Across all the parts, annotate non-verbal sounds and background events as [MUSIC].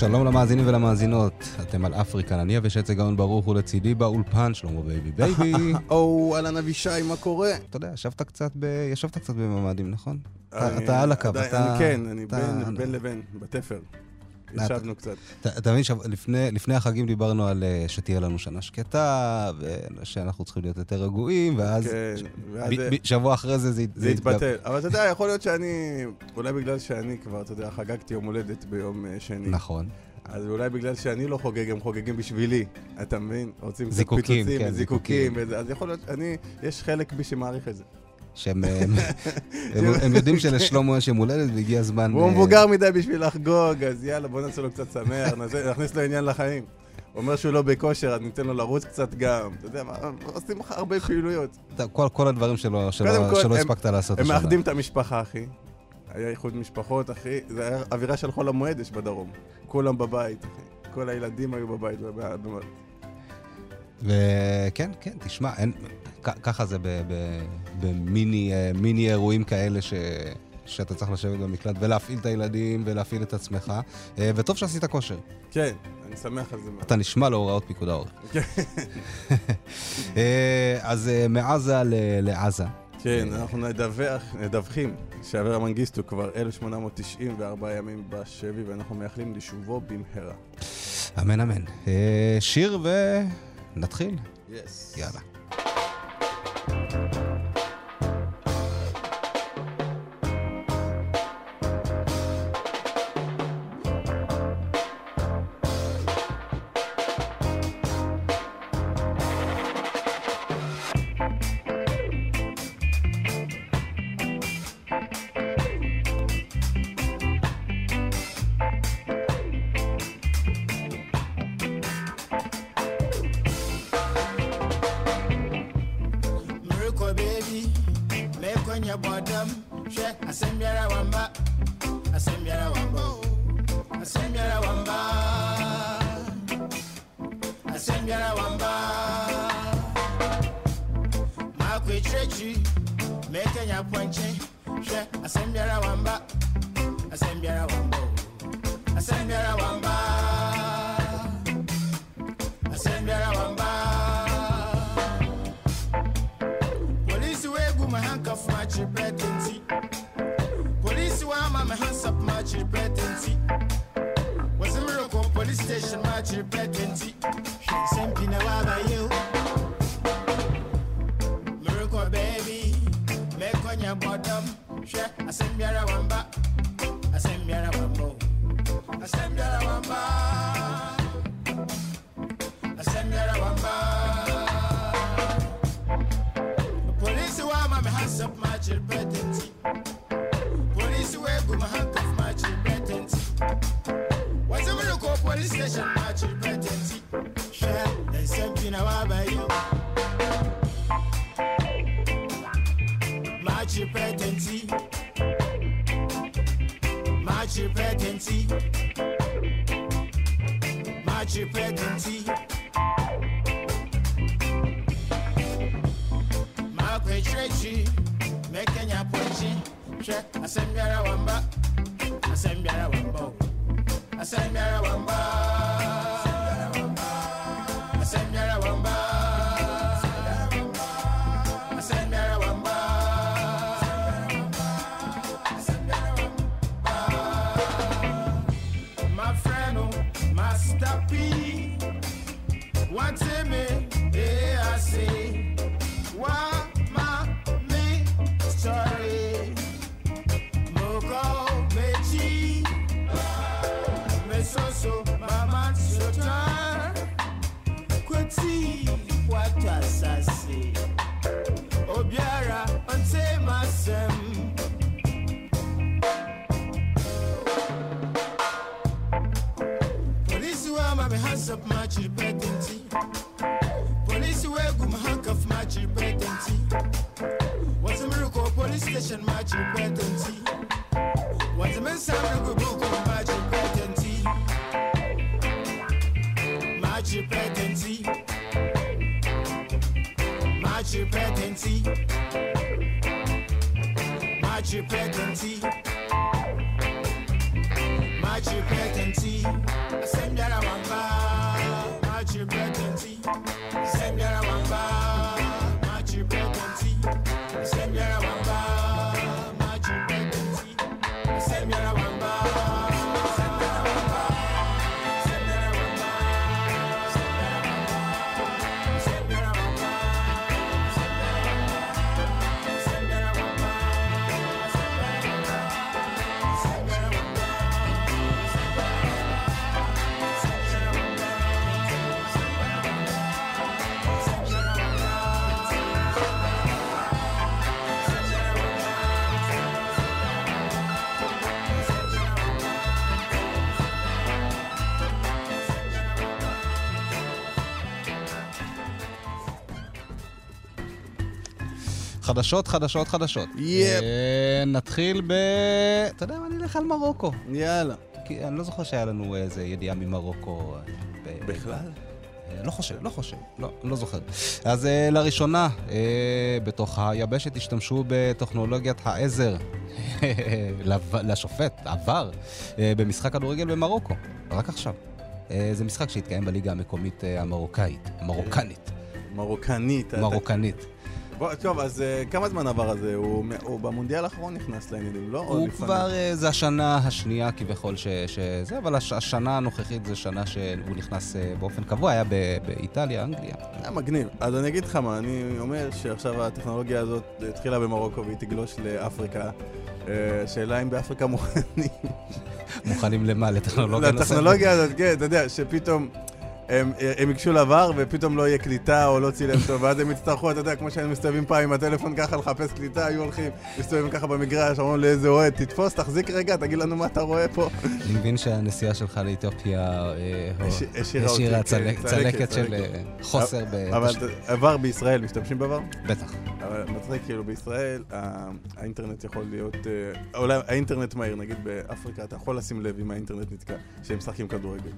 שלום למאזינים ולמאזינות, אתם על אפריקן, אני אבישץ גאון ברוך ולצידי באולפן, שלמה בייבי בייבי. [LAUGHS] או, אהלן אבישי, מה קורה? אתה יודע, ישבת קצת, ב... ישבת קצת בממ"דים, נכון? אתה על הקו, אתה... כן, אני בין לבין, בתפר. ישבנו קצת. אתה מבין, לפני החגים דיברנו על אה, שתהיה לנו שנה שקטה, ושאנחנו צריכים להיות יותר רגועים, ואז כן, שבוע אחרי זה זה יתבטל. אבל אתה יודע, יכול להיות שאני, אולי בגלל שאני כבר, אתה יודע, חגגתי יום הולדת ביום אה, שני. נכון. אז אולי בגלל שאני לא חוגג, הם חוגגים בשבילי, אתה מבין? רוצים זיקוקים, כן, זיקוקים. אז יכול להיות, אני, יש חלק בי שמעריך את זה. שהם [LAUGHS] הם, הם יודעים שלשלמה יש יום הולדת והגיע הזמן... הוא מבוגר מדי בשביל לחגוג, אז יאללה, בוא נעשה לו קצת שמח, נכניס לו עניין לחיים. הוא אומר שהוא לא בכושר, אז ניתן לו לרוץ קצת גם. אתה יודע מה, עושים לך הרבה פעילויות. כל, כל הדברים שלא, שלא, שלא הספקת לעשות. הם מאחדים את המשפחה, אחי. היה איחוד משפחות, אחי. זה היה אווירה של חול המועד יש בדרום. כולם בבית, אחי. כל הילדים היו בבית. וכן, כן, תשמע, אין, ככה זה במיני אה, אירועים כאלה ש... שאתה צריך לשבת במקלט ולהפעיל את הילדים ולהפעיל את עצמך, אה, וטוב שעשית כושר. כן, אני שמח על זה מאוד. אתה נשמע להוראות פיקוד העורף. כן. [LAUGHS] אה, אז מעזה לעזה. כן, אנחנו נדווח, נדווחים שאברה מנגיסטו כבר 1894 ימים בשבי, ואנחנו מייחלים לשובו במהרה. אמן אמן. שיר ונתחיל. יס. יאללה. onye bọdọm hwɛ asɛm biara wamba. Asɛm biara wamba. Asɛm biara wamba. Asɛm biara wamba. Maakɔ akyirɛkyiri mɛɛka nyapɔnkye hwɛ asɛm biara wamba. Asɛm biara wamba. Asɛm biara wamba. wakyere pɛtɛ nti hwɛ nsɛm pii na wabayɛ merekɔ baabi mɛkɔ nyɛ bɔdɔm hwɛ asɛm biara wam Maci pretenții Maci pretenții Maci pretenții Ma kwetrekyi mekenya pɔnkyi hwɛ asɛm biara wamba asɛm biara wamba o asɛm biara wamba match your and tea. Police wear gum handcuff match your bed and tea. What's police station match your. What's a man's time to book on match your bed and tea. Match your bed and tea. Match your and tea. I send that I want back children to see. Same girl I want חדשות, חדשות, חדשות. יפ. אה, נתחיל ב... אתה יודע מה, נלך על מרוקו. יאללה. כי אני לא זוכר שהיה לנו איזה ידיעה ממרוקו. אה, בכלל? אה, לא חושב, לא חושב, לא, לא זוכר. אז אה, לראשונה, אה, בתוך היבשת השתמשו בטכנולוגיית העזר [LAUGHS] לשופט, עבר, אה, במשחק כדורגל במרוקו, רק עכשיו. אה, זה משחק שהתקיים בליגה המקומית אה, המרוקאית, המרוקנית, מרוקנית. מרוקנית. בוא, טוב, אז אה, כמה זמן עבר הזה? הוא הוא במונדיאל האחרון נכנס לעניינים, לא? הוא? כבר, אה, זה השנה השנייה כביכול ש- שזה, אבל הש- השנה הנוכחית זה שנה שהוא נכנס אה, באופן קבוע, היה ב- באיטליה, אנגליה. היה מגניב. אז אני אגיד לך מה, אני אומר שעכשיו הטכנולוגיה הזאת התחילה במרוקו והיא תגלוש לאפריקה. שאלה אם באפריקה מוכנים מוכנים למה? לטכנולוגיה נוספת? לטכנולוגיה הזאת, כן, אתה יודע, שפתאום הם, ייגשו לעבר ופתאום לא יהיה קליטה או לא צילם טוב, ואז הם יצטרכו, אתה יודע, כמו שהיינו מסתובבים פעם עם הטלפון ככה לחפש קליטה, היו הולכים, מסתובבים ככה במגרש, אמרו לאיזה אוהד, תתפוס, תחזיק רגע, תגיד לנו מה אתה רואה פה. אני מבין שהנסיעה שלך לאתיופיה אה, הש- השאירה כן, צלק- צלקת, של. אה, חוסר ב... אבל עבר בישראל, משתמשים בעבר? בטח. אבל מצחיק, כאילו בישראל ה- האינטרנט יכול להיות, אה, אולי האינטרנט מהיר, נגיד באפריקה, אתה יכול לשים לב אם האינטרנט נתקע, כשהם משחקים כדורגל.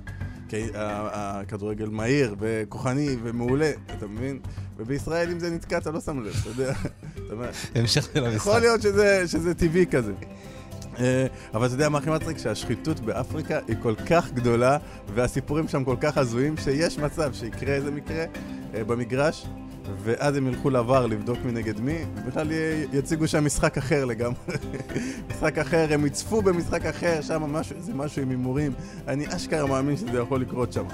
הכדורגל מהיר וכוחני ומעולה, אתה מבין? ובישראל אם זה נתקע אתה לא שם לב, אתה יודע. המשך של המשחק. יכול להיות שזה, שזה טבעי כזה. אה, אבל אתה יודע מה הכי מצחיק? שהשחיתות באפריקה היא כל כך גדולה, והסיפורים שם כל כך הזויים, שיש מצב שיקרה איזה מקרה אה, במגרש, ואז הם ילכו לעבר לבדוק מנגד מי, ובכלל יציגו שם משחק אחר לגמרי. [LAUGHS] משחק אחר, הם יצפו במשחק אחר, שם משהו, זה משהו עם הימורים. אני אשכרה מאמין שזה יכול לקרות שם.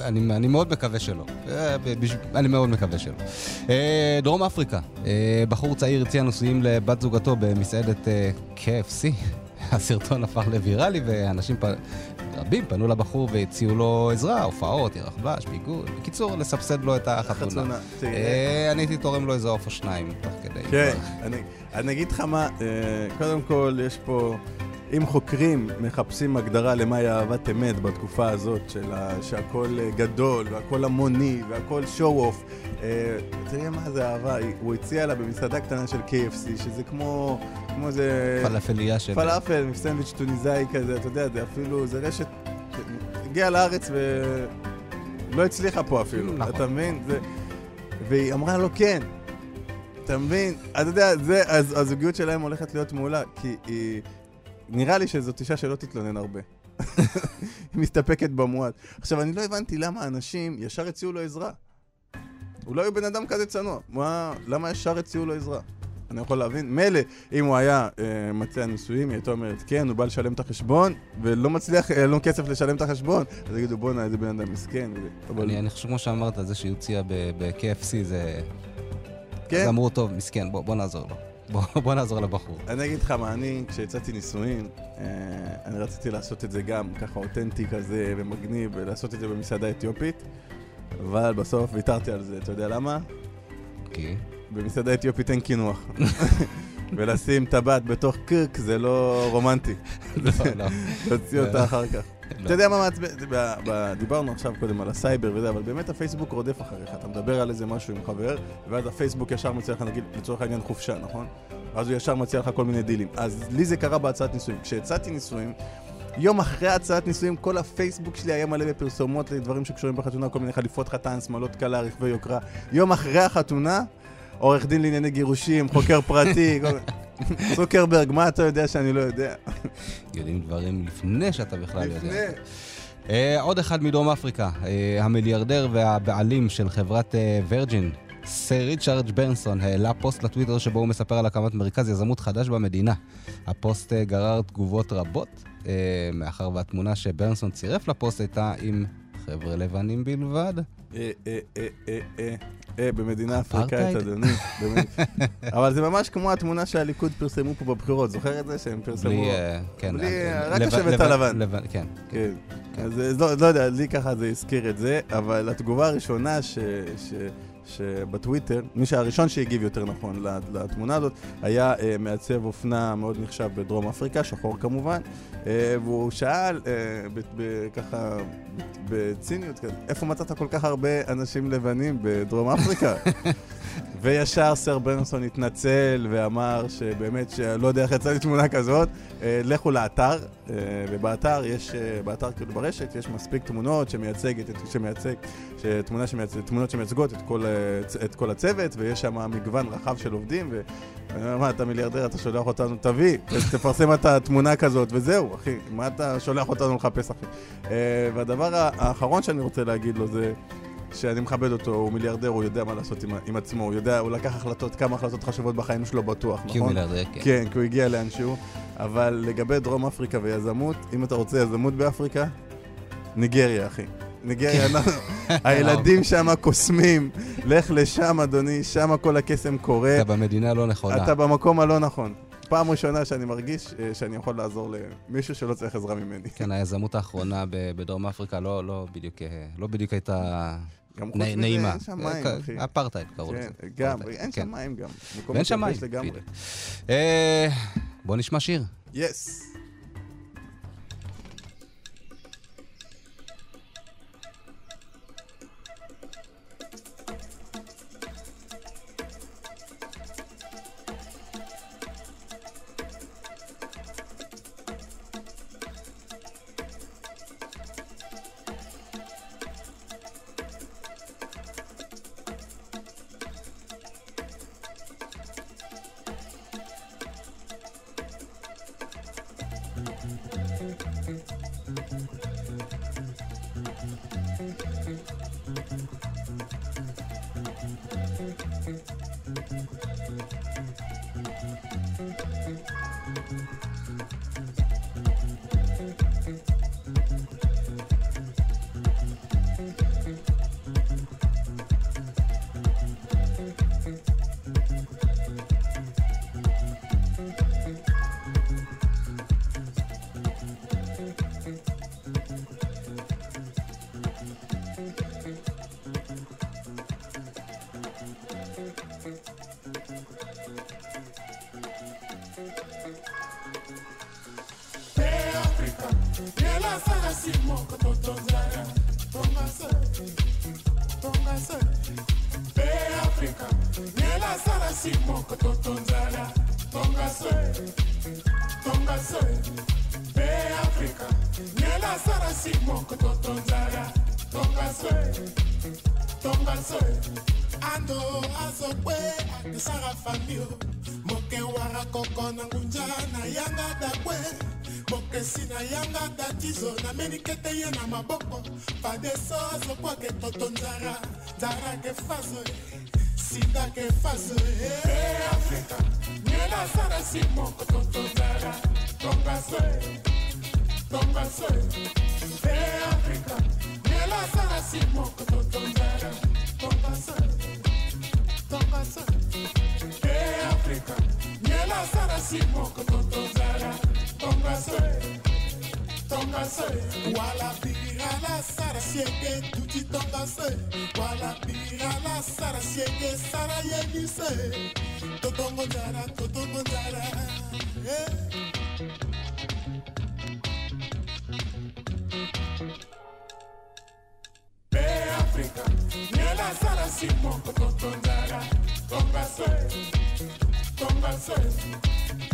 אני, אני מאוד מקווה שלא. אה, אני מאוד מקווה שלא. אה, דרום אפריקה, אה, בחור צעיר הציע נישואים לבת זוגתו במסעדת KFC. הסרטון הפך לוויראלי ואנשים פ... רבים פנו לבחור והציעו לו עזרה, הופעות, ירח דבש, ביגוד. בקיצור, לסבסד לו את החתונה. אה, אני הייתי תורם לו איזה עוף או שניים תוך כדי. כן, אני, אני אגיד לך מה, אה, קודם כל יש פה, אם חוקרים מחפשים הגדרה למהי אהבת אמת בתקופה הזאת, של ה, שהכל אה, גדול והכל המוני והכל show-off, אה, אתה יודע מה זה אהבה? הוא הציע לה במסעדה קטנה של KFC, שזה כמו, כמו איזה... פלאפליה של... פלאפל סנדוויץ' טוניסאי כזה, אתה יודע, זה אפילו, זה רשת שהגיעה לארץ ולא הצליחה פה אפילו, נכון. אתה מבין? זה... והיא אמרה לו כן. אתה מבין? אתה יודע, זה, אז, הזוגיות שלהם הולכת להיות מעולה, כי היא... נראה לי שזאת אישה שלא תתלונן הרבה. [LAUGHS] היא מסתפקת במועט. עכשיו, אני לא הבנתי למה אנשים ישר הציעו לו עזרה. הוא לא היה בן אדם כזה צנוע. מה, למה ישר הציעו לו עזרה? אני יכול להבין. מילא, אם הוא היה אה, מציע נישואים, היא הייתה אומרת, כן, הוא בא לשלם את החשבון, ולא מצליח, אין לו כסף לשלם את החשבון, אז יגידו, בואנה, איזה בן אדם מסכן. וזה." אבל אני, אני חושב, כמו שאמרת, זה שהיא הוציאה ב-KFC זה... כן, אז אמרו, טוב, מסכן, בוא, בוא נעזור לו. בוא, בוא נעזור לבחור. אני אגיד לך מה, אני, כשהצעתי נישואין, אה, אני רציתי לעשות את זה גם ככה אותנטי כזה ומגניב, ולעשות את זה במסעדה אתיופית, אבל בסוף ויתרתי על זה, אתה יודע למה? כי... במסעדה אתיופית אין קינוח. [LAUGHS] ולשים טבעת בתוך קרק זה לא רומנטי. [LAUGHS] לא, לא. להוציא אותה אחר כך. לא. אתה יודע מה מעצבן? דיברנו עכשיו קודם על הסייבר וזה, אבל באמת הפייסבוק רודף אחריך. אתה מדבר על איזה משהו עם חבר, ואז הפייסבוק ישר מציע לך, נגיד, לצורך העניין חופשה, נכון? ואז הוא ישר מציע לך כל מיני דילים. אז לי זה קרה בהצעת נישואים. כשהצעתי נישואים, יום אחרי הצעת נישואים, כל הפייסבוק שלי היה מלא בפרסומות לדברים שקשורים בחתונה, כל מיני חליפות חתן, שמאלות קלה, רכבי יוקרה. יום אחרי החתונה, עורך דין לענייני גירושים, חוקר פרטי, [LAUGHS] כל... צוקרברג, מה אתה יודע שאני לא יודע? יודעים דברים לפני שאתה בכלל יודע. לפני. אה, עוד אחד מדרום אפריקה, אה, המיליארדר והבעלים של חברת וירג'ין, סר ריצ'רד ברנסון, העלה פוסט לטוויטר שבו הוא מספר על הקמת מרכז יזמות חדש במדינה. הפוסט אה, גרר תגובות רבות, מאחר והתמונה שברנסון צירף לפוסט הייתה עם חבר'ה לבנים בלבד. אה, במדינה אפריקאית? אדוני. [LAUGHS] אבל זה ממש כמו התמונה שהליכוד פרסמו פה בבחירות, זוכר את זה? שהם פרסמו... בלי, אה, כן. בלי, אה, רק השבט לבן- הלבן. לבן- כן. כן. אז אה, לא, לא יודע, לי ככה זה הזכיר את זה, אבל התגובה הראשונה. שבטוויטר, מי שהראשון שהגיב יותר נכון לת- לתמונה הזאת, היה מעצב אופנה מאוד נחשב בדרום אפריקה, שחור כמובן, והוא שאל, אה, ככה, בציניות, איפה מצאת כל כך הרבה אנשים לבנים בדרום אפריקה? [LAUGHS] וישר סר ברנסון התנצל ואמר שבאמת, שלא יודע איך יצא לי תמונה כזאת, אה, לכו לאתר, אה, ובאתר יש, אה, באתר כאילו ברשת, יש מספיק תמונות שמייצגת, שמייצג, תמונה שמייצג, תמונות שמייצגות את כל, אה, את כל הצוות, ויש שם מגוון רחב של עובדים, מה, אתה מיליארדר, אתה שולח אותנו, תביא, תפרסם את התמונה כזאת, וזהו, אחי, מה אתה שולח אותנו לחפש, אחי? אה, והדבר האחרון שאני רוצה להגיד לו זה... שאני מכבד אותו, הוא מיליארדר, הוא יודע מה לעשות עם, עם עצמו, הוא יודע, הוא לקח החלטות, כמה החלטות חשובות בחיים שלו בטוח, כי הוא נכון? מיליארדר, כן. כן, כי הוא הגיע לאנשהו, אבל לגבי דרום אפריקה ויזמות, אם אתה רוצה יזמות באפריקה, ניגריה, אחי. ניגריה, אנחנו- [LAUGHS] הילדים שם קוסמים, לך לשם, אדוני, שם כל הקסם קורה. אתה במדינה לא נכונה. אתה במקום הלא נכון. פעם ראשונה שאני מרגיש אה, שאני יכול לעזור למישהו שלא צריך עזרה ממני. כן, היזמות האחרונה בדרום אפריקה לא, לא, בדיוק, אה, לא בדיוק הייתה נעימה. אין שם מים, אה, אחי. אפרטהייד קראו כן, לזה. גם, אין כן. שם מים גם. ואין שם מים. בדיוק. בוא נשמע שיר. יס. Ando azokwe akisara famio. Moke wara koko na ngunja na yanga dakwe. Moke si na yanga datizo na menikete ye na maboko. Padeso azokwake toto nzara nzara ke faso sida ke faso e. Afrika nyela sara si moko toto nzara. Tongaso tongaso e afrika nyela sara si moko toto nzara simoko totozala wala la sara wala la sara. Africa. Nela simon kotonzara. Tonga se, tonga.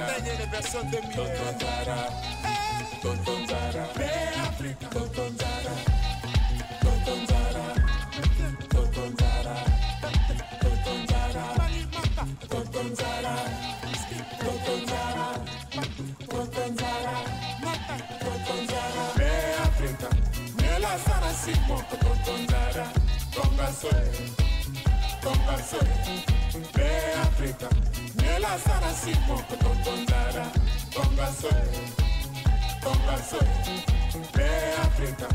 accompagne les personnes de milieu. Tonton Zara, Tonton Africa, Tonton Zara, Tonton Zara, Tonton Zara, Tonton Zara, Tonton Zara, Tonton Zara, Tonton Zara, Tonton Zara, si muove Tonton Zara, Tonga Sole, Tonga Sole, Africa. Ela sara si moko totondara Bonga soe, bonga soe Be Africa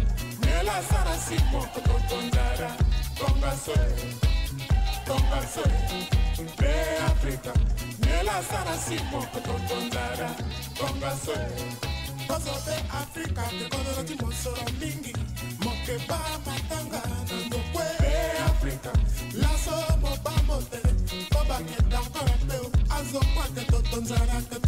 Ela sara si moko totondara Bonga soe, bonga soe Be Africa Ela sara si moko totondara Bonga soe Kozobe Africa te kodoro ti mosoro mingi. Moke ba matanga na ndokwe Be Africa. comes out at the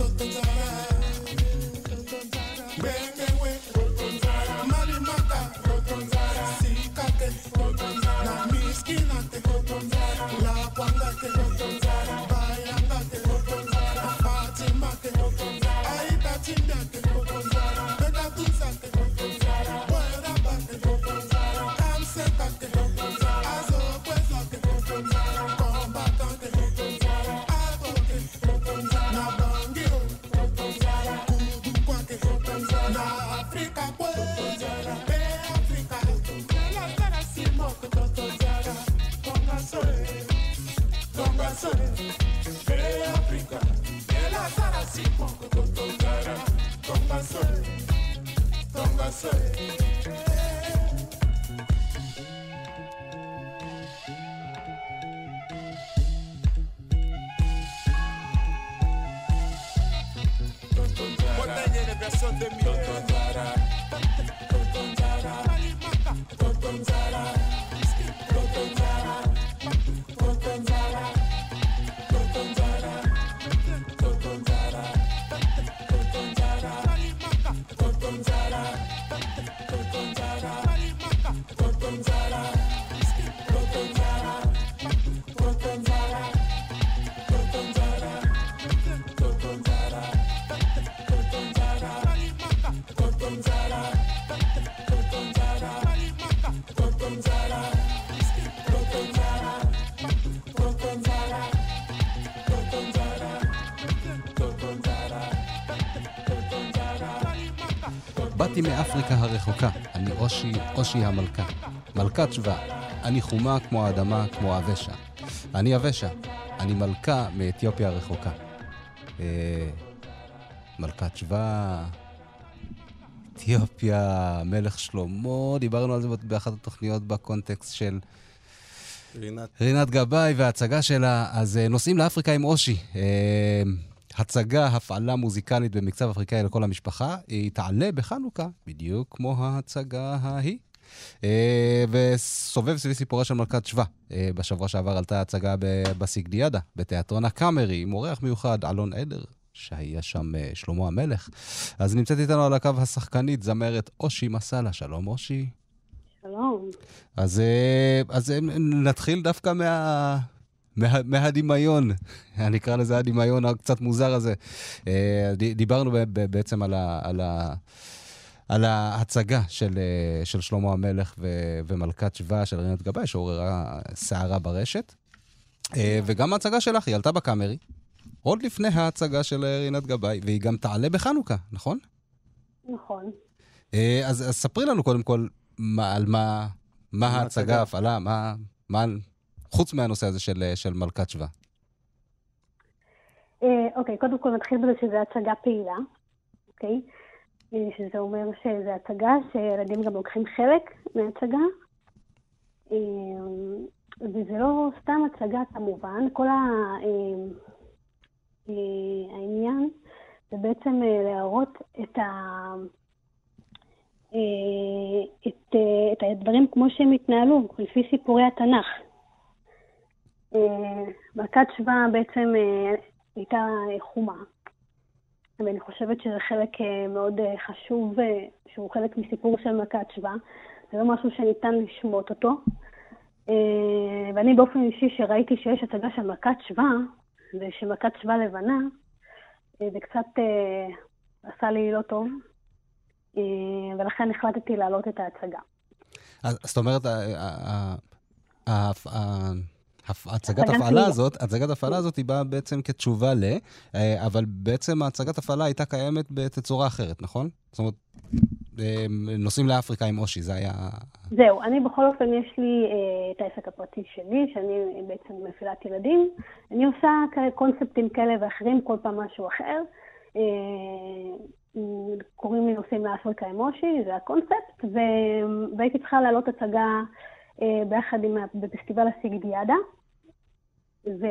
באתי מאפריקה הרחוקה, אני אושי, אושי המלכה. מלכת שבא, אני חומה כמו האדמה, כמו אבשה. אני אבשה, אני מלכה מאתיופיה הרחוקה. אה, מלכת שבא, אתיופיה, מלך שלמה, דיברנו על זה באחת התוכניות בקונטקסט של רינת. רינת גבאי וההצגה שלה. אז אה, נוסעים לאפריקה עם אושי. אה, הצגה, הפעלה מוזיקלית במקצב אפריקאי לכל המשפחה. היא תעלה בחנוכה, בדיוק כמו ההצגה ההיא. אה, וסובב סביב סיפורה של מלכת שבא. אה, בשבוע שעבר עלתה הצגה בסיגדיאדה, בתיאטרון הקאמרי, עם אורח מיוחד, אלון עדר, שהיה שם אה, שלמה המלך. אז נמצאת איתנו על הקו השחקנית, זמרת אושי מסאלה. שלום, אושי. שלום. אז, אז נתחיל דווקא מה, מה, מהדמיון, אני אקרא לזה הדמיון הקצת מוזר הזה. אה, דיברנו בעצם על, ה, על, ה, על ההצגה של, אה, של שלמה המלך ו, ומלכת שבא של רינת גבאי, שעוררה סערה ברשת. אה, וגם ההצגה שלך, היא עלתה בקאמרי, עוד לפני ההצגה של רינת גבאי, והיא גם תעלה בחנוכה, נכון? נכון. אז, אז ספרי לנו קודם כל מה, על מה, מה ההצגה, ההצגה. ההפעלה, מה, מה, חוץ מהנושא הזה של, אה, של מלכת שבא. אה, אוקיי, קודם כל נתחיל בזה שזו הצגה פעילה, אוקיי? אה, שזה אומר שזו הצגה שילדים גם לוקחים חלק מהצגה. אה, וזה לא סתם הצגה כמובן, כל העניין זה בעצם להראות את, ה... את, את הדברים כמו שהם התנהלו, לפי סיפורי התנ"ך. אה, מלכת שבא בעצם אה, הייתה חומה, ואני חושבת שזה חלק אה, מאוד אה, חשוב, אה, שהוא חלק מסיפור של מלכת שבא. זה לא משהו שניתן לשמוט אותו. אה, ואני באופן אישי, שראיתי שיש הצגה של מלכת שבא, ושמלכת שבא לבנה, אה, זה קצת אה, עשה לי לא טוב, אה, ולכן החלטתי להעלות את ההצגה. אז זאת אומרת, הצגת הפעלה פעילה. הזאת, הצגת הפעלה הזאת היא באה בעצם כתשובה ל, אה, אבל בעצם הצגת הפעלה הייתה קיימת בתצורה אחרת, נכון? זאת אומרת, אה, נוסעים לאפריקה עם אושי, זה היה... זהו, אני בכל אופן, יש לי אה, את העסק הפרטי שלי, שאני בעצם מפעילת ילדים. אני עושה קונספטים כאלה ואחרים, כל פעם משהו אחר. קוראים לי נוסעים לאפריקה עם מושי, זה הקונספט, ו... והייתי צריכה להעלות הצגה ביחד עם, בפסטיבל הסיגדיאדה, ו...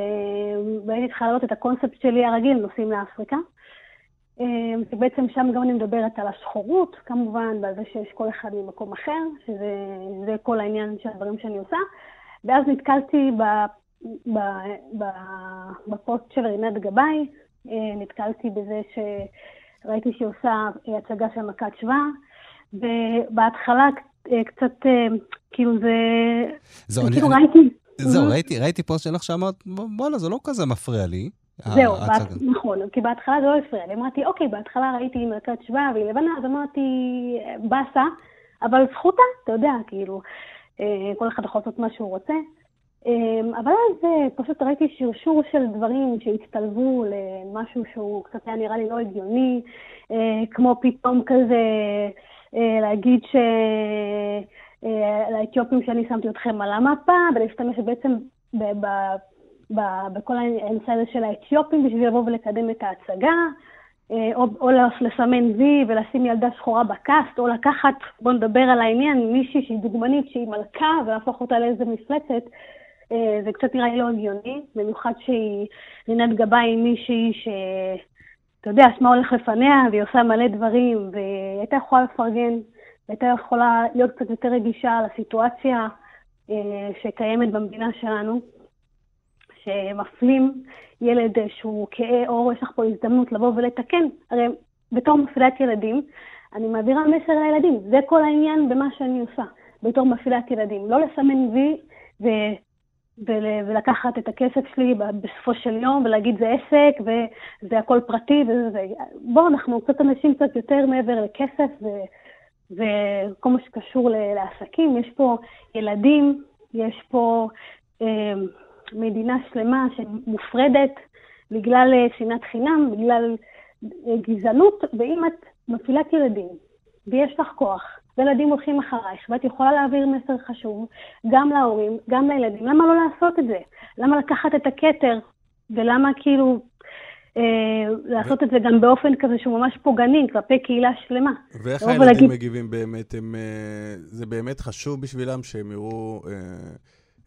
והייתי צריכה להעלות את הקונספט שלי הרגיל, נוסעים לאפריקה. אה, ובעצם שם גם אני מדברת על השחורות, כמובן, ועל זה שיש כל אחד ממקום אחר, שזה זה כל העניין של הדברים שאני עושה. ואז נתקלתי ב, ב, ב, בפוסט של רינת גבאי, אה, נתקלתי בזה שראיתי שהיא עושה אה, הצגה של מכת שבא, ובהתחלה אה, קצת, כאילו זה... זהו, אני- כאילו אני- ראיתי... זהו, Mhm. ראיתי, ראיתי פוסט שלך שאמרת, וואלה, זה לא כזה מפריע לי. זהו, ההצגה." בהת- נכון, כי בהתחלה זה לא הפריע לי. אמרתי, אוקיי, בהתחלה ראיתי מלכת שבא והיא לבנה, אז אמרתי, באסה, אבל זכותה, אתה יודע, כאילו, אה, כל אחד יכול לעשות מה שהוא רוצה. אה, אבל אז אה, פשוט ראיתי שרשור של דברים שהצטלבו למשהו שהוא קצת היה נראה לי לא הגיוני, אה, כמו פתאום כזה אה, להגיד ש... אה, לאתיופים שאני שמתי אתכם על המפה, ולהשתמש בעצם ב- ב- ב- בכל הנושא הזה של האתיופים בשביל לבוא ולקדם את ההצגה, אה, או, או לסמן וי ולשים ילדה שחורה בקאסט, או לקחת, בואו נדבר על העניין, מישהי שהיא דוגמנית, שהיא מלכה, ולהפוך אותה לאיזה מפלצת. אה, זה קצת נראה לי לא הגיוני, במיוחד שהיא רינת גבאי היא מישהי ש... אתה יודע, שמה הולך לפניה, והיא עושה מלא דברים, והיא הייתה יכולה לפרגן, והייתה יכולה להיות קצת יותר רגישה לסיטואציה אה, שקיימת במדינה שלנו, שמפלים ילד אה, שהוא כהה עור, יש לך פה הזדמנות לבוא ולתקן. הרי בתור מפעילת ילדים, אני מעבירה מסר לילדים, זה כל העניין במה שאני עושה, בתור מפעילת ילדים. לא לסמן וי ו... ול- ולקחת את הכסף שלי בסופו של יום ולהגיד זה עסק וזה הכל פרטי וזה זה. בואו, אנחנו קצת אנשים קצת יותר מעבר לכסף וכל מה שקשור לעסקים. יש פה ילדים, יש פה אה, מדינה שלמה שמופרדת בגלל אה, שנאת חינם, בגלל אה, גזענות, ואם את מפעילת ילדים ויש לך כוח, וילדים הולכים אחרייך, ואת יכולה להעביר מסר חשוב גם להורים, גם לילדים, למה לא לעשות את זה? למה לקחת את הכתר, ולמה כאילו לעשות את זה גם באופן כזה שהוא ממש פוגעני כלפי קהילה שלמה? ואיך הילדים מגיבים באמת? אה, זה באמת חשוב בשבילם שהם יראו אה,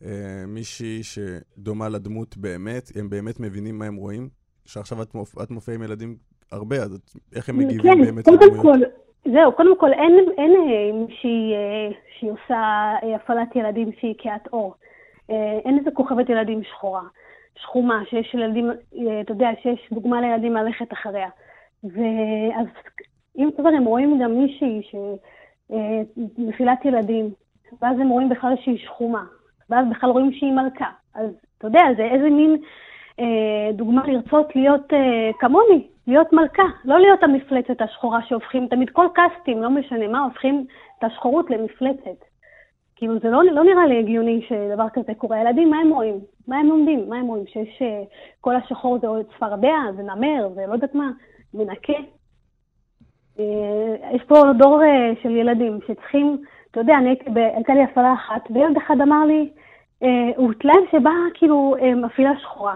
אה, מישהי שדומה לדמות באמת, הם באמת מבינים מה הם רואים? שעכשיו את, מופ, את מופיעה עם ילדים הרבה, אז איך הם מגיבים כן, באמת קודם לדמויות? כל, זהו, קודם כל אין, אין אה, מישהי אה, שהיא עושה אה, הפעלת ילדים שהיא כהת עור. אה, אין איזה כוכבת ילדים שחורה, שחומה, שיש ילדים, אה, אתה יודע, שיש דוגמה לילדים ללכת אחריה. ואז אם כבר הם רואים גם מישהי שמפעילת ילדים, ואז הם רואים בכלל שהיא שחומה, ואז בכלל רואים שהיא מלכה. אז אתה יודע, זה איזה מין אה, דוגמה לרצות להיות אה, כמוני, להיות מלכה, לא להיות המפלצת השחורה שהופכים תמיד, כל קאסטים, לא משנה מה, הופכים את השחורות למפלצת. כאילו, זה לא, לא נראה לי הגיוני שדבר כזה קורה. הילדים, מה הם רואים? מה הם לומדים? מה הם רואים? שיש אה, כל השחור זה עוד צפרדע, זה נמר, זה לא יודעת מה, מנקה. אה, יש פה דור אה, של ילדים שצריכים, אתה יודע, אני הייתי, הייתה לי הפעלה אחת, וילד אחד אמר לי, הוא התלהב שבאה כאילו מפעילה שחורה.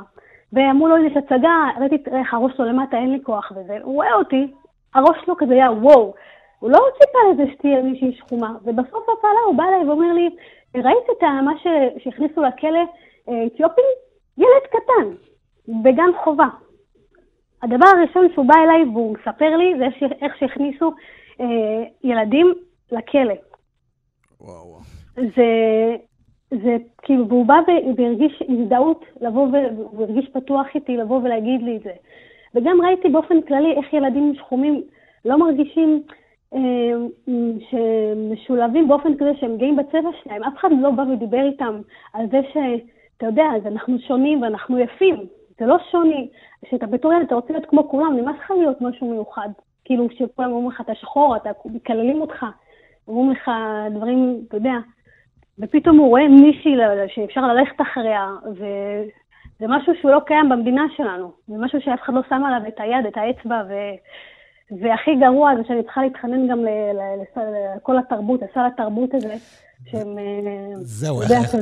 ואמרו לו, יש הצגה, ראיתי איך הראש שלו למטה, אין לי כוח וזה. הוא רואה אותי, הראש שלו כזה היה וואו. הוא לא ציפה לזה שתהיה מישהי שחומה. ובסוף הפעלה הוא בא אליי ואומר לי, ראית את מה ש- שהכניסו לכלא אה, אתיופים? ילד קטן, בגן חובה. הדבר הראשון שהוא בא אליי והוא מספר לי זה איך ש- איך שהכניסו אה, ילדים לכלא. וואו. זה, זה כאילו, והוא בא והרגיש הזדהות לבוא והוא הרגיש פתוח איתי לבוא ולהגיד לי את זה. וגם ראיתי באופן כללי איך ילדים שחומים לא מרגישים שמשולבים באופן כזה שהם גאים בצבע שלהם. אף אחד לא בא ודיבר איתם על זה שאתה יודע, אז אנחנו שונים ואנחנו יפים. זה לא שוני, שאתה בתור ילד אתה רוצה להיות כמו כולם, נמאס לך להיות משהו מיוחד. כאילו, שכולם אומרים לך, אתה שחור, אתה מקללים אותך, אומרים לך דברים, אתה יודע, ופתאום הוא רואה מישהי שאפשר ללכת אחריה, וזה משהו שהוא לא קיים במדינה שלנו. זה משהו שאף אחד לא שם עליו את היד, את האצבע, ו... והכי גרוע זה שאני צריכה להתחנן גם לכל התרבות, לסל התרבות הזה, שהם... אה, זהו, איך, איך,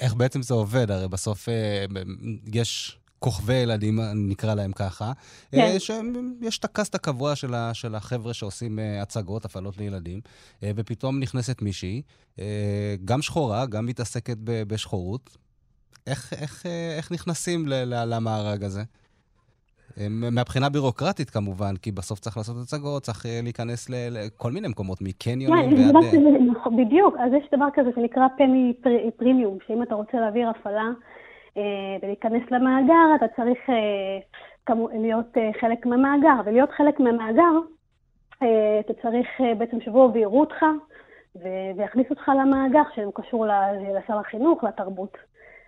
איך בעצם זה עובד? הרי בסוף אה, יש כוכבי ילדים, נקרא להם ככה, כן. אה, שיש את הקאסט הקבוע של, ה, של החבר'ה שעושים אה, הצגות, הפעלות לילדים, אה, ופתאום נכנסת מישהי, אה, גם שחורה, גם מתעסקת ב, בשחורות. איך, איך, אה, איך נכנסים ל, ל, למארג הזה? אה, מהבחינה בירוקרטית כמובן, כי בסוף צריך לעשות הצגות, צריך אה, להיכנס לכל מיני מקומות, מקניונים כן, יש דבר ועד... אה, כזה, נכון, בדיוק, אז יש דבר כזה שנקרא פר- פרימיום, שאם אתה רוצה להעביר הפעלה אה, ולהיכנס למאגר, אתה צריך אה, כמו, להיות אה, חלק מהמאגר, ולהיות חלק מהמאגר, אה, אתה צריך אה, בעצם שיבואו ויראו אותך ו- ויכניסו אותך למאגר שהוא קשור ל- לשר החינוך, לתרבות.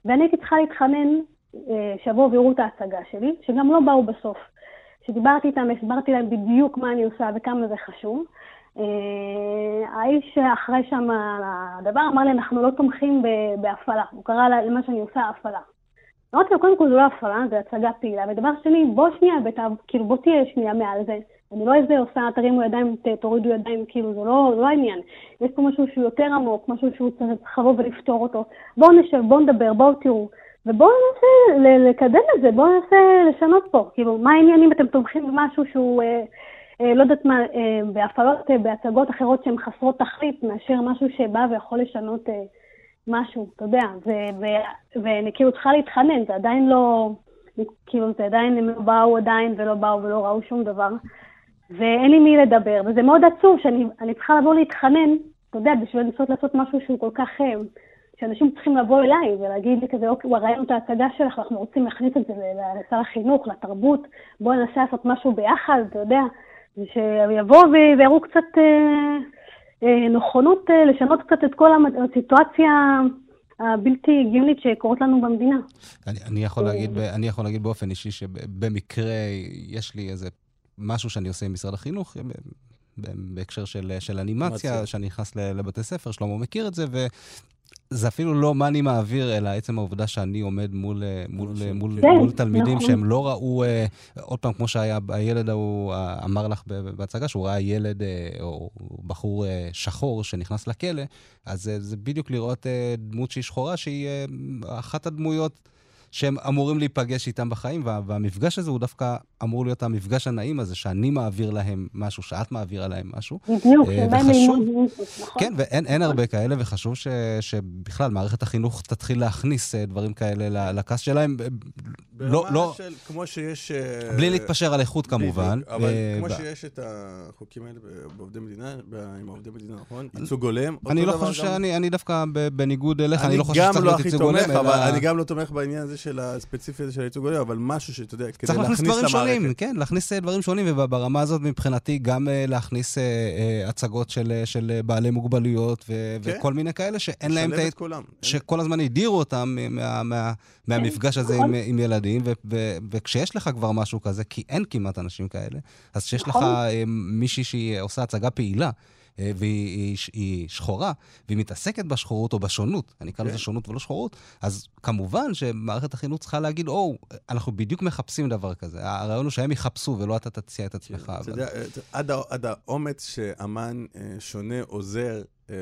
ואני הייתי צריכה להתחנן אה, שיבואו ויראו את ההצגה שלי, שגם לא באו בסוף. כשדיברתי איתם, הסברתי להם בדיוק מה אני עושה וכמה זה חשוב. אה, האיש שאחראי שם הדבר אמר לי, אנחנו לא תומכים בהפעלה. הוא קרא למה שאני עושה הפעלה. אמרתי לו, קודם כל זה לא הפעלה, זה הצגה פעילה. ודבר שני, בוא שנייה. כאילו בוא תהיה שנייה מעל זה. אני לא איזה עושה, תרימו ידיים, תורידו ידיים, כאילו זה לא, לא העניין. יש פה משהו שהוא יותר עמוק, משהו שהוא צריך לבוא ולפתור אותו. בואו נשב, בואו נדבר, בואו תראו. ובואו ננסה לקדם את זה, בואו ננסה לשנות פה. כאילו, מה העניין אם אתם תומכים במשהו שהוא, אה, אה, לא יודעת מה, אה, בהפעלות, אה, בהצגות אחרות שהן חסרות תכלית, מאשר משהו שבא ויכול לשנות אה, משהו, אתה יודע. ואני כאילו צריכה להתחנן, זה עדיין לא, כאילו, זה עדיין, הם לא באו עדיין ולא באו ולא ראו שום דבר. ואין לי מי לדבר, וזה מאוד עצוב שאני אני צריכה לבוא להתחנן, אתה יודע, בשביל לנסות לעשות משהו שהוא כל כך... אה, שאנשים צריכים לבוא אליי ולהגיד לי כזה, אוקיי, ראינו את ההצגה שלך, אנחנו רוצים להכניס את זה לשר החינוך, לתרבות, בואו ננסה לעשות משהו ביחד, אתה יודע, שיבואו ויראו קצת אה, אה, נכונות אה, לשנות קצת את כל הסיטואציה הבלתי הגיונית שקורית לנו במדינה. אני, אני, יכול להגיד, ב- אני יכול להגיד באופן אישי שבמקרה יש לי איזה משהו שאני עושה עם משרד החינוך, בהקשר של, של אנימציה. שאני נכנס לבתי ספר, שלמה מכיר את זה, וזה אפילו לא מה אני מעביר, אלא עצם העובדה שאני עומד מול, אה, מול. אה, מול, כן, מול תלמידים נכון. שהם לא ראו, אה, עוד פעם, כמו שהיה, הילד ההוא אה, אמר לך בהצגה, שהוא ראה ילד אה, או בחור אה, שחור שנכנס לכלא, אז אה, זה בדיוק לראות אה, דמות שהיא שחורה, שהיא אה, אחת הדמויות שהם אמורים להיפגש איתם בחיים, וה, והמפגש הזה הוא דווקא אמור להיות המפגש הנעים הזה, שאני מעביר להם משהו, שאת מעבירה להם משהו. בדיוק, אה, באים וחשוב- ללמוד נכון? כן, ואין אין הרבה כאלה, וחשוב ש, שבכלל מערכת החינוך תתחיל להכניס אה, דברים כאלה ל- לכעס שלהם, אה, לא, ברמה לא, של, כמו שיש... אה, בלי להתפשר על איכות כמובן. בדיוק, אבל אה, כמו ב- שיש את החוקים האלה בעובדי מדינה, עם עובדי מדינה, נכון? ייצוג הולם. אני לא חושב גם- שאני אני דווקא בניגוד אליך, אני אני לא חושב שצריך לא להיות ייצוג הולם, תומך, אבל אלא אני גם לא תומך בעניין הזה של הספציפי הזה של הייצוג הולם, אבל משהו שאתה יודע, כדי צריך להכניס דברים שונים. כן, להכניס אה, דברים שונים, וברמה הזאת מבחינתי גם אה, להכניס אה, הצגות של, של בעלי מוגבלויות ו- כן. וכל מיני כאלה שאין להם את לשלב ה... את כולם. שכל הזמן הדירו אותם מה, מה, מהמפגש הזה עם, עם ילדים, ו, ו, וכשיש לך כבר משהו כזה, כי אין כמעט אנשים כאלה, אז כשיש לך נכון. מישהי שהיא עושה הצגה פעילה, והיא היא, שחורה, והיא מתעסקת בשחורות או בשונות, אני אקרא לזה כן. שונות ולא שחורות, אז כמובן שמערכת החינוך צריכה להגיד, או, אנחנו בדיוק מחפשים דבר כזה. הרעיון הוא שהם יחפשו ולא אתה תציע את עצמך. אתה. יודע, אה, עד האומץ שאמן אה, שונה עוזר אה,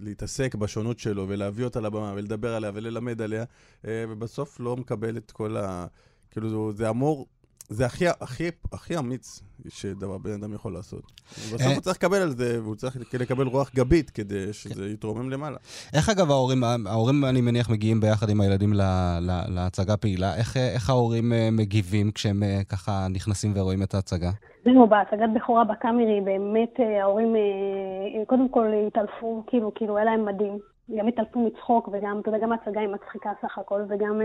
להתעסק בשונות שלו ולהביא אותה לבמה ולדבר עליה וללמד עליה, אה, ובסוף לא מקבל את כל ה... כאילו, זה אמור... זה הכי, הכי, הכי אמיץ שדבר בן אדם יכול לעשות. בסוף אה. הוא צריך לקבל על זה, והוא צריך לקבל רוח גבית כדי שזה יתרומם למעלה. איך אגב ההורים, ההורים אני מניח מגיעים ביחד עם הילדים ל, ל, להצגה פעילה, איך, איך ההורים אה, מגיבים כשהם אה, ככה נכנסים ורואים את ההצגה? זהו, בהצגת בכורה בקאמרי, באמת ההורים קודם כל התעלפו, כאילו, כאילו, היה להם מדהים. גם התעלפו מצחוק, וגם, אתה יודע, גם ההצגה היא מצחיקה סך הכל, וגם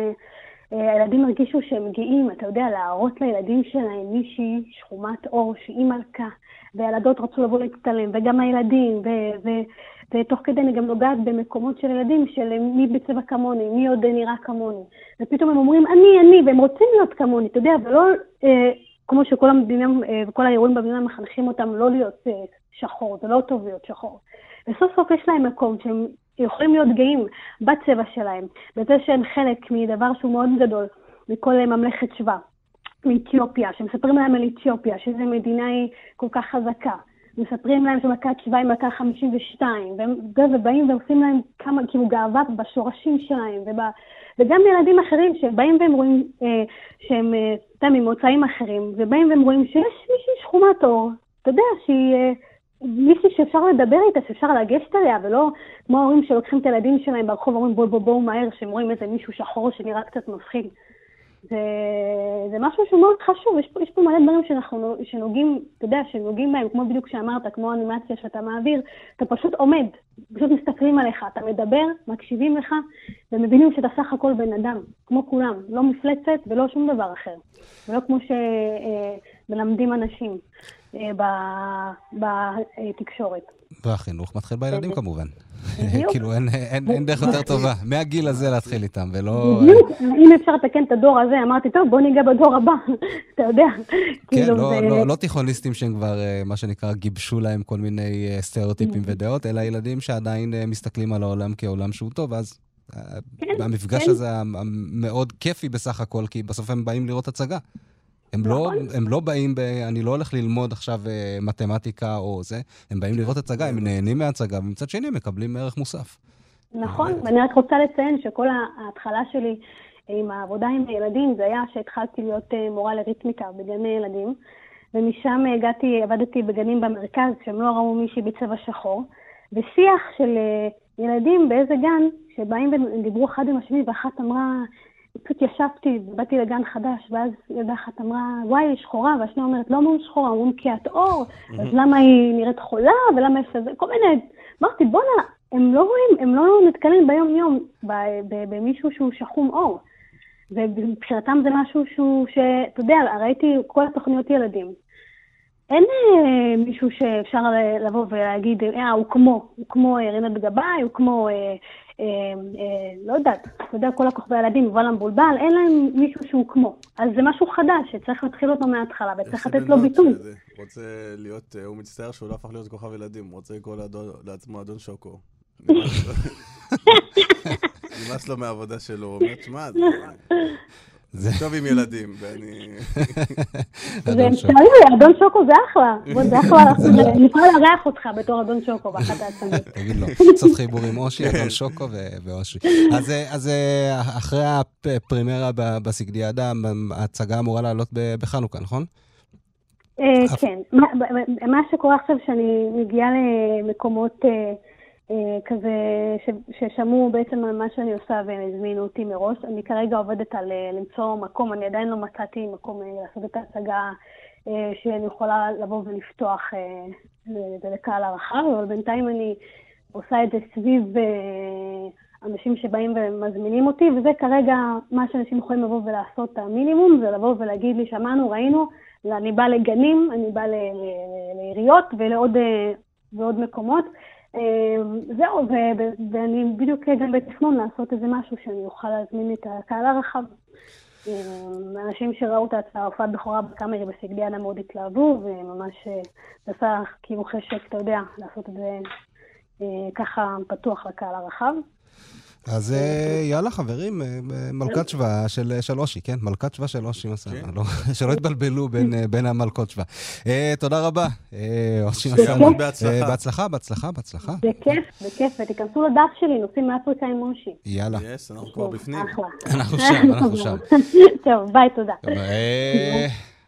הילדים הרגישו שהם גאים, אתה יודע, להראות לילדים שלהם מישהי שחומת עור שהיא מלכה, וילדות רצו לבוא להצטלם, וגם הילדים, ו- ו- ותוך כדי אני גם נוגעת במקומות של ילדים, של מי בצבע כמוני, מי עוד נראה כמוני. ופתאום הם אומרים, אני, אני, והם רוצים להיות כמוני, אתה יודע, ולא אה, כמו שכל המדינה אה, וכל האירועים במדינה מחנכים אותם לא להיות אה, שחור, זה לא טוב להיות שחור. וסוף סוף יש להם מקום שהם יכולים להיות גאים בצבע שלהם, בזה שהם חלק מדבר שהוא מאוד גדול, מכל ממלכת שבא, מאתיופיה, שמספרים להם על אתיופיה, שזו מדינה היא כל כך חזקה. מספרים להם שמכת שבא היא מכה 52, והם ובאים ועושים להם כמה, כאילו גאווה בשורשים שלהם, ובא, וגם ילדים אחרים שבאים והם רואים אה, שהם, אה, אתה יודע, ממוצאים אחרים, ובאים והם רואים שיש מישהי שחומת עור, אתה יודע, שהיא... אה, מישהי שאפשר לדבר איתה, שאפשר לגשת אליה, ולא כמו ההורים שלוקחים את הילדים שלהם ברחוב ואומרים בואו בואו בואו מהר, שהם רואים איזה מישהו שחור שנראה קצת מפחיד. זה, זה משהו שהוא מאוד חשוב, יש פה, יש פה מלא דברים שאנחנו, שנוגעים, אתה יודע, שנוגעים בהם, כמו בדיוק שאמרת, כמו אנימציה שאתה מעביר, אתה פשוט עומד, פשוט מסתכלים עליך, אתה מדבר, מקשיבים לך, ומבינים שאתה סך הכל בן אדם, כמו כולם, לא מפלצת ולא שום דבר אחר, ולא כמו שמלמדים אנשים. אה, בתקשורת. והחינוך מתחיל בילדים כמובן. [LAUGHS] כאילו אין, אין, אין דרך יותר טובה. מהגיל הזה להתחיל איתם, ולא... בדיוק, אם אפשר לתקן את הדור הזה, אמרתי, טוב, בוא ניגע בדור הבא, [LAUGHS] אתה יודע. כן, כאילו לא, זה... לא, לא תיכוניסטים שהם כבר, אה, מה שנקרא, גיבשו להם כל מיני אה, סטריאוטיפים mm. ודעות, אלא ילדים שעדיין מסתכלים על העולם כעולם שהוא טוב, ואז כן, המפגש כן. הזה המאוד כיפי בסך הכל, כי בסוף הם באים לראות הצגה. הם, לא, נכון. הם לא באים, ב, אני לא הולך ללמוד עכשיו אה, מתמטיקה או זה, הם באים לראות הצגה, הם נהנים מהצגה, ומצד שני הם מקבלים ערך מוסף. נכון, ואני רק רוצה לציין שכל ההתחלה שלי עם העבודה עם הילדים, זה היה שהתחלתי להיות אה, מורה לריתמיקה בגני ילדים, ומשם הגעתי, עבדתי בגנים במרכז, שהם לא ראו מישהי בצבע שחור, ושיח של אה, ילדים באיזה גן, שבאים ודיברו אחד עם השני, ואחת אמרה, פשוט ישבתי, באתי לגן חדש, ואז ילדה אחת אמרה, וואי, היא שחורה, והשנייה אומרת, לא אומרים שחורה, אומרים קהת אור, אז למה היא נראית חולה, ולמה יש לזה, כל מיני... אמרתי, בואנה, הם לא רואים, הם לא נתקלים ביום-יום במישהו שהוא שחום אור. ומבחינתם זה משהו שהוא, שאתה יודע, ראיתי כל התוכניות ילדים. אין אה, מישהו שאפשר לבוא ולהגיד, אה, הוא כמו, הוא כמו אה, רינת גבאי, הוא כמו אה, אה, אה, לא יודעת, אתה יודע, כל הכוכבי הילדים, יובל המבולבל, אין להם מישהו שהוא כמו. אז זה משהו חדש, שצריך להתחיל אותו מההתחלה, וצריך לתת לו ביטוי. רוצה להיות, אה, הוא מצטער שהוא לא הפך להיות כוכב ילדים, הוא רוצה לקרוא לעצמו אדון שוקו. [LAUGHS] נמאס לו מהעבודה שלו, הוא אומר, תשמע, זה טוב עם ילדים, ואני... [LAUGHS] זה אפשרי, אדון שוקו זה אחלה. זה אחלה, [LAUGHS] אני יכולה לארח אותך בתור אדון שוקו באחת העצמית. [LAUGHS] תגיד לו, קצת חיבור עם אושי, אדון כן. שוקו ואושי. אז אה, אחרי הפרימרה בסגדיאדה, ההצגה אמורה לעלות בחנוכה, נכון? אה, כן. מה שקורה עכשיו, שאני מגיעה למקומות... אה, כזה, ש, ששמעו בעצם על מה שאני עושה והם הזמינו אותי מראש. אני כרגע עובדת על אה, למצוא מקום, אני עדיין לא מצאתי מקום אה, לעשות את ההצגה שאני יכולה לבוא ולפתוח לקהל הרחב, אבל בינתיים אני עושה את זה סביב אנשים שבאים ומזמינים אותי, וזה כרגע מה שאנשים יכולים לבוא ולעשות, המינימום, זה לבוא ולהגיד לי, שמענו, ראינו, אני באה לגנים, אני באה לעיריות ולעוד מקומות. אמ, זהו, ואני בדיוק גם בתכנון לעשות איזה משהו שאני אוכל להזמין את הקהל הרחב. אמ, אנשים שראו את ההופעת בכורה בקאמרי בסגליאנה מאוד התלהבו, וממש אה, עשה כאילו חשק, אתה יודע, לעשות את זה אה, ככה פתוח לקהל הרחב. אז אה, יאללה, חברים, אה, מלכת שבא של אושי, כן? מלכת שבא של אושי מסעדה. כן. לא, [LAUGHS] שלא יתבלבלו בין המלכות. אה, תודה רבה, אושי מסעדה. בהצלחה, בהצלחה, בהצלחה. זה כיף, זה כיף, ותיכנסו לדף שלי, נוסעים לאפריקה עם אושי. יאללה. yes, אנחנו כבר בפנים. אנחנו שם, אנחנו שם. [LAUGHS] טוב, ביי, תודה.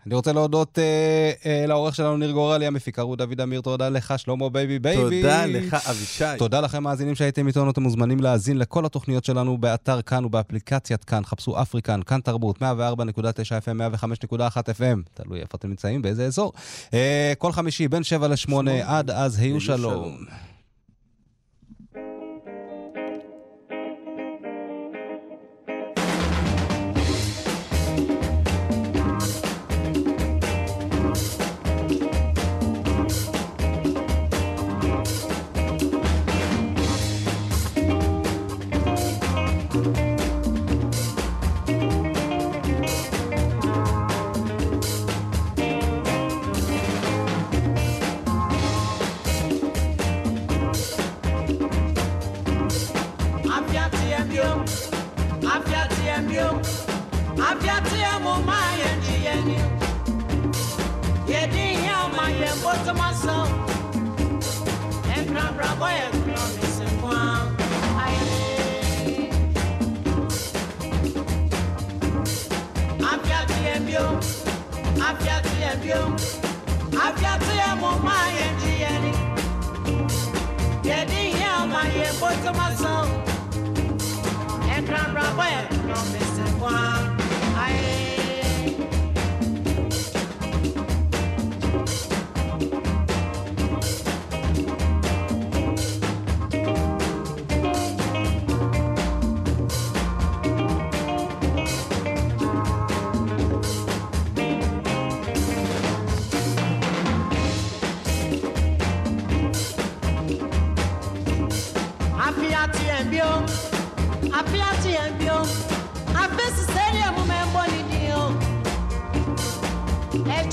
אני רוצה להודות אה, אה, לעורך שלנו ניר גורלי, המפיקה רות דוד אמיר, תודה לך, שלמה בייבי בייבי. תודה לך, אבישי. תודה לכם, מאזינים שהייתם איתנו, אתם מוזמנים להאזין לכל התוכניות שלנו באתר כאן ובאפליקציית כאן, חפשו אפריקן, כאן תרבות, 104.9 FM, 105.1 FM, תלוי איפה אתם נמצאים, באיזה אזור. אה, כל חמישי, בין 7 ל-8, עד אז, היו היו שלום. שלום. abiatea mo ma yɛnde yɛni yɛde hia ma yɛn botoma sɛ ɛmprabrabɔ yɛ korɔ ne sekoa abiatea bio abiatea bio abiatea mo ma yɛnde yɛni yɛde hia ma yɛn botoma sɛ ɛmprabrabɔ yɛ korɔ ne sekoa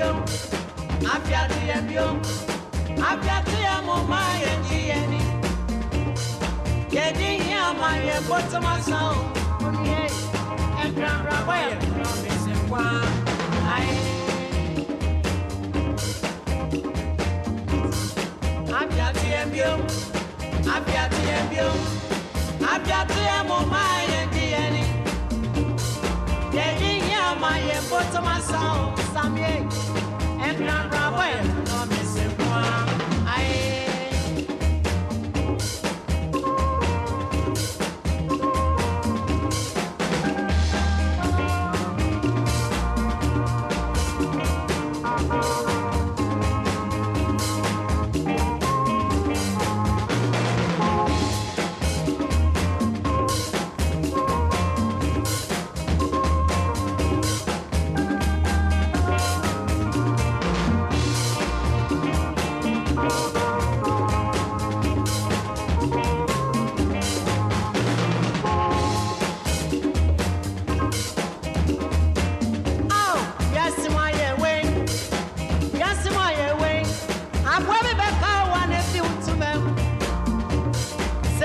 bio, afia di e bio, afia mo ma ye ji ye ni. Ye di ye ma ye boto ma sa o, mo ma ye ji ye ni. Ye di ye. Christian Broadway, no missing one. I